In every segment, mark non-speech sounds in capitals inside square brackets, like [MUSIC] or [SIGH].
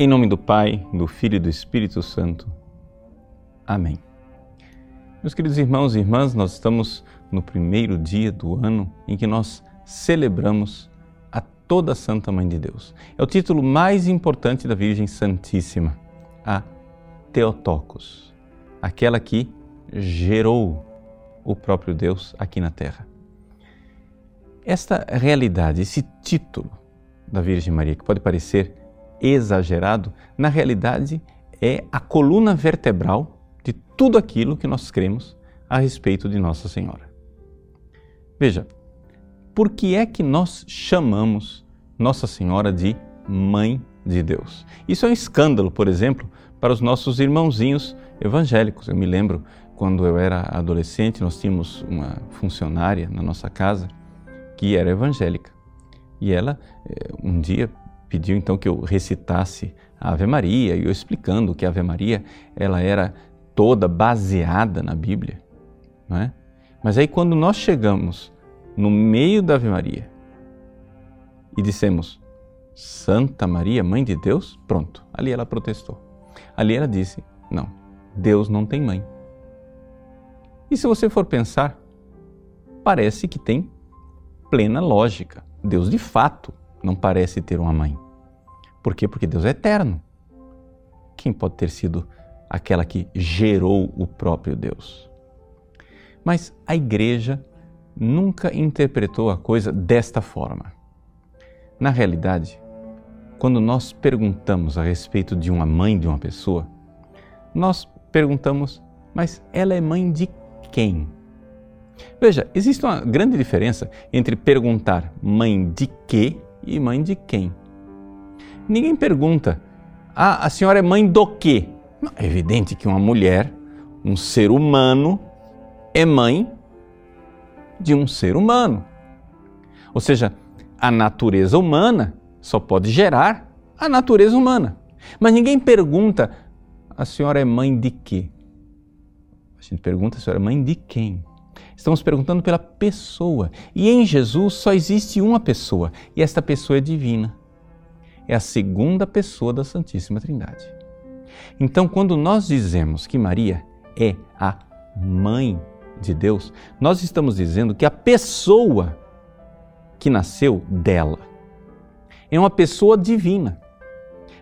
Em nome do Pai, do Filho e do Espírito Santo. Amém. Meus queridos irmãos e irmãs, nós estamos no primeiro dia do ano em que nós celebramos a toda Santa Mãe de Deus. É o título mais importante da Virgem Santíssima, a Teotocos, aquela que gerou o próprio Deus aqui na Terra. Esta realidade, esse título da Virgem Maria, que pode parecer exagerado, na realidade é a coluna vertebral de tudo aquilo que nós cremos a respeito de Nossa Senhora. Veja, por que é que nós chamamos Nossa Senhora de Mãe de Deus? Isso é um escândalo, por exemplo, para os nossos irmãozinhos evangélicos. Eu me lembro quando eu era adolescente, nós tínhamos uma funcionária na nossa casa que era evangélica. E ela, eh, um dia, pediu então que eu recitasse a Ave Maria, e eu explicando que a Ave Maria ela era toda baseada na Bíblia, não é? Mas aí quando nós chegamos no meio da Ave Maria e dissemos Santa Maria, Mãe de Deus, pronto, ali ela protestou. Ali ela disse: Não, Deus não tem mãe. E se você for pensar, parece que tem plena lógica. Deus de fato não parece ter uma mãe. Por quê? Porque Deus é eterno. Quem pode ter sido aquela que gerou o próprio Deus? Mas a igreja nunca interpretou a coisa desta forma. Na realidade, quando nós perguntamos a respeito de uma mãe de uma pessoa, nós perguntamos, mas ela é mãe de quem? Veja, existe uma grande diferença entre perguntar mãe de quê e mãe de quem. Ninguém pergunta, ah, a senhora é mãe do quê? Não, é evidente que uma mulher, um ser humano, é mãe de um ser humano. Ou seja, a natureza humana só pode gerar a natureza humana. Mas ninguém pergunta, a senhora é mãe de quê? A gente pergunta, a senhora é mãe de quem? Estamos perguntando pela pessoa. E em Jesus só existe uma pessoa, e esta pessoa é divina. É a segunda pessoa da Santíssima Trindade. Então, quando nós dizemos que Maria é a mãe de Deus, nós estamos dizendo que a pessoa que nasceu dela é uma pessoa divina.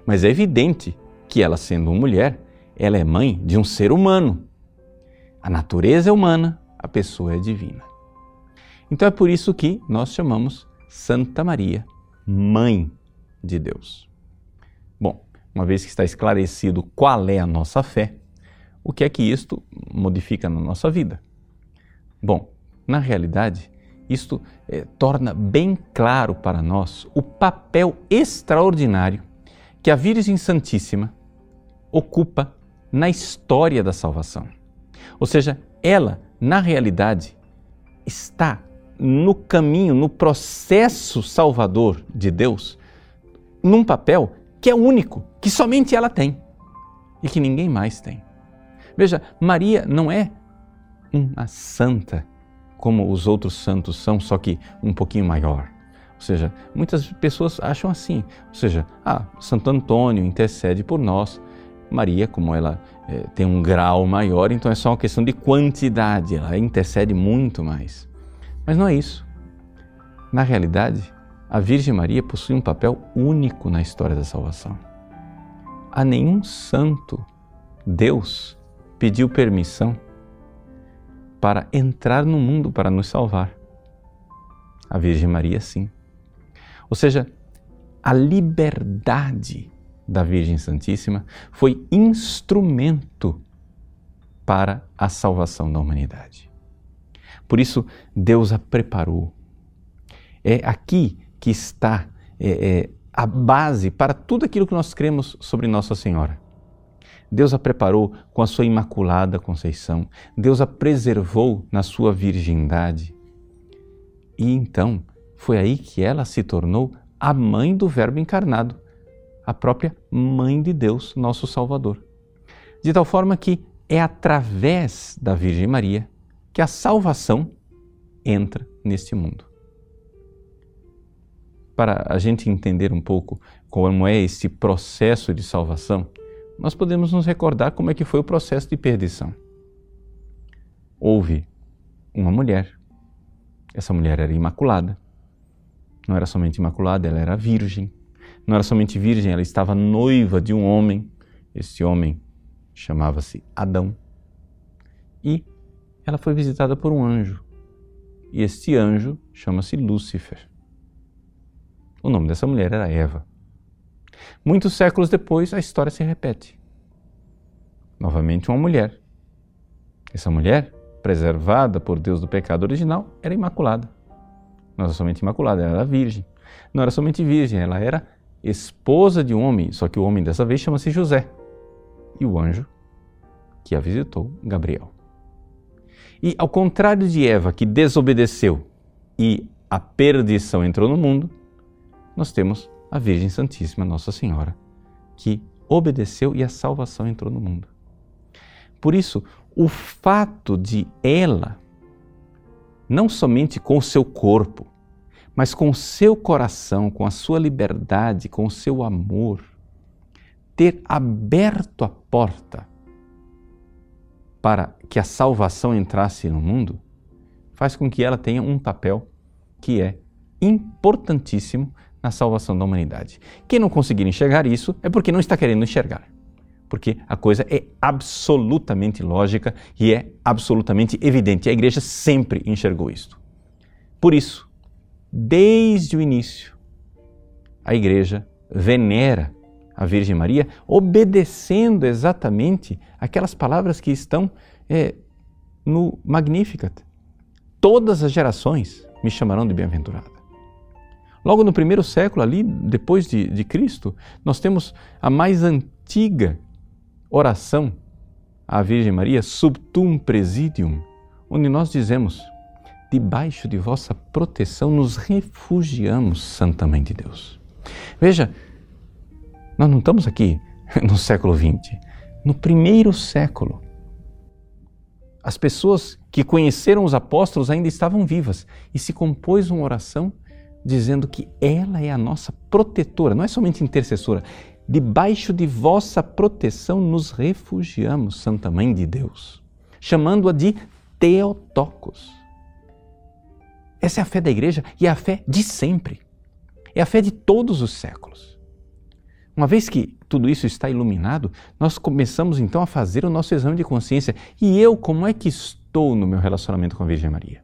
Mas é evidente que ela, sendo uma mulher, ela é mãe de um ser humano. A natureza é humana, a pessoa é divina. Então é por isso que nós chamamos Santa Maria Mãe de Deus. Bom, uma vez que está esclarecido qual é a nossa fé, o que é que isto modifica na nossa vida? Bom, na realidade, isto eh, torna bem claro para nós o papel extraordinário que a Virgem Santíssima ocupa na história da salvação. Ou seja, ela na realidade, está no caminho, no processo salvador de Deus, num papel que é único, que somente ela tem e que ninguém mais tem. Veja, Maria não é uma santa como os outros santos são, só que um pouquinho maior. Ou seja, muitas pessoas acham assim. Ou seja, ah, Santo Antônio intercede por nós, Maria, como ela é, tem um grau maior, então é só uma questão de quantidade, ela intercede muito mais. Mas não é isso. Na realidade, a Virgem Maria possui um papel único na história da salvação. A nenhum santo Deus pediu permissão para entrar no mundo para nos salvar. A Virgem Maria, sim. Ou seja, a liberdade da Virgem Santíssima foi instrumento para a salvação da humanidade. Por isso, Deus a preparou. É aqui que está é, é, a base para tudo aquilo que nós cremos sobre Nossa Senhora. Deus a preparou com a sua imaculada conceição, Deus a preservou na sua virgindade. E então foi aí que ela se tornou a mãe do Verbo encarnado, a própria Mãe de Deus, nosso Salvador. De tal forma que é através da Virgem Maria que a salvação entra neste mundo. para a gente entender um pouco como é este processo de salvação, nós podemos nos recordar como é que foi o processo de perdição. Houve uma mulher. Essa mulher era imaculada. Não era somente imaculada, ela era virgem. Não era somente virgem, ela estava noiva de um homem. Esse homem chamava-se Adão. E ela foi visitada por um anjo. E este anjo chama-se Lúcifer. O nome dessa mulher era Eva. Muitos séculos depois, a história se repete. Novamente, uma mulher. Essa mulher, preservada por Deus do pecado original, era imaculada. Não era somente imaculada, ela era virgem. Não era somente virgem, ela era esposa de um homem, só que o homem dessa vez chama-se José. E o anjo que a visitou, Gabriel. E ao contrário de Eva, que desobedeceu e a perdição entrou no mundo, nós temos a Virgem Santíssima, Nossa Senhora, que obedeceu e a salvação entrou no mundo. Por isso, o fato de ela, não somente com o seu corpo, mas com o seu coração, com a sua liberdade, com o seu amor, ter aberto a porta para que a salvação entrasse no mundo, faz com que ela tenha um papel que é importantíssimo na salvação da humanidade. Quem não conseguir enxergar isso é porque não está querendo enxergar. Porque a coisa é absolutamente lógica e é absolutamente evidente. A igreja sempre enxergou isto. Por isso, desde o início, a igreja venera a Virgem Maria, obedecendo exatamente aquelas palavras que estão é, no Magnificat. Todas as gerações me chamarão de bem-aventurada. Logo no primeiro século, ali depois de, de Cristo, nós temos a mais antiga oração à Virgem Maria, Subtum Presidium, onde nós dizemos: Debaixo de vossa proteção nos refugiamos, Santa Mãe de Deus. Veja, nós não estamos aqui [LAUGHS] no século XX, no primeiro século. As pessoas que conheceram os apóstolos ainda estavam vivas e se compôs uma oração dizendo que ela é a nossa protetora, não é somente intercessora. Debaixo de vossa proteção nos refugiamos, Santa Mãe de Deus, chamando-a de Teotocos. Essa é a fé da igreja e é a fé de sempre. É a fé de todos os séculos. Uma vez que tudo isso está iluminado, nós começamos então a fazer o nosso exame de consciência. E eu, como é que estou no meu relacionamento com a Virgem Maria?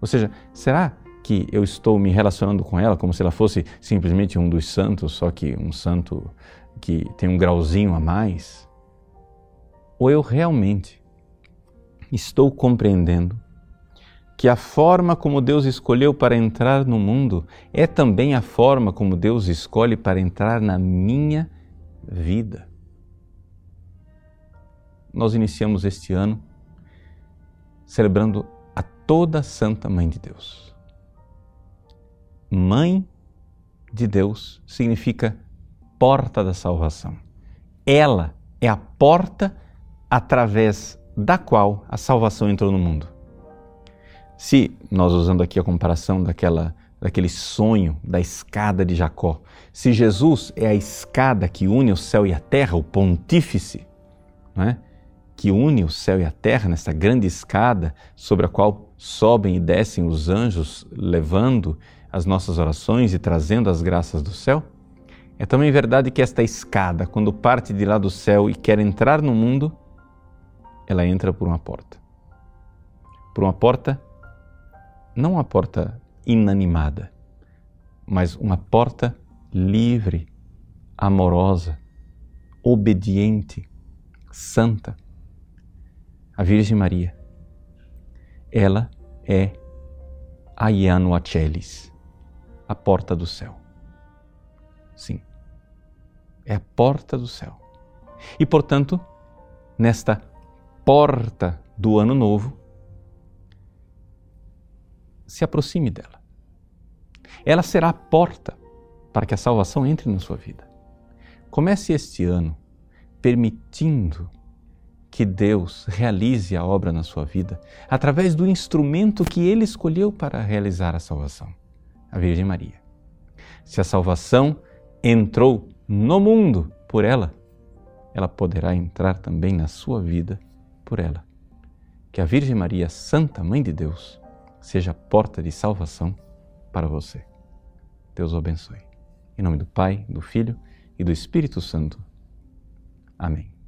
Ou seja, será que eu estou me relacionando com ela como se ela fosse simplesmente um dos santos, só que um santo que tem um grauzinho a mais? Ou eu realmente estou compreendendo que a forma como Deus escolheu para entrar no mundo é também a forma como Deus escolhe para entrar na minha vida? Nós iniciamos este ano celebrando a toda Santa Mãe de Deus Mãe de Deus significa porta da salvação. Ela é a porta através da qual a salvação entrou no mundo. Se nós usando aqui a comparação daquela daquele sonho da escada de Jacó, se Jesus é a escada que une o céu e a terra, o pontífice, é? que une o céu e a terra nessa grande escada sobre a qual sobem e descem os anjos levando as nossas orações e trazendo as graças do céu? É também verdade que esta escada, quando parte de lá do céu e quer entrar no mundo, ela entra por uma porta. Por uma porta, não uma porta inanimada, mas uma porta livre, amorosa, obediente, santa. A Virgem Maria, ela é a Iano Achelis a porta do céu. Sim, é a porta do céu. E, portanto, nesta porta do ano novo, se aproxime dela. Ela será a porta para que a salvação entre na sua vida. Comece este ano permitindo que Deus realize a obra na sua vida através do instrumento que Ele escolheu para realizar a salvação a Virgem Maria. Se a salvação entrou no mundo por ela, ela poderá entrar também na sua vida por ela. Que a Virgem Maria, Santa Mãe de Deus, seja porta de salvação para você. Deus o abençoe. Em nome do Pai, do Filho e do Espírito Santo. Amém.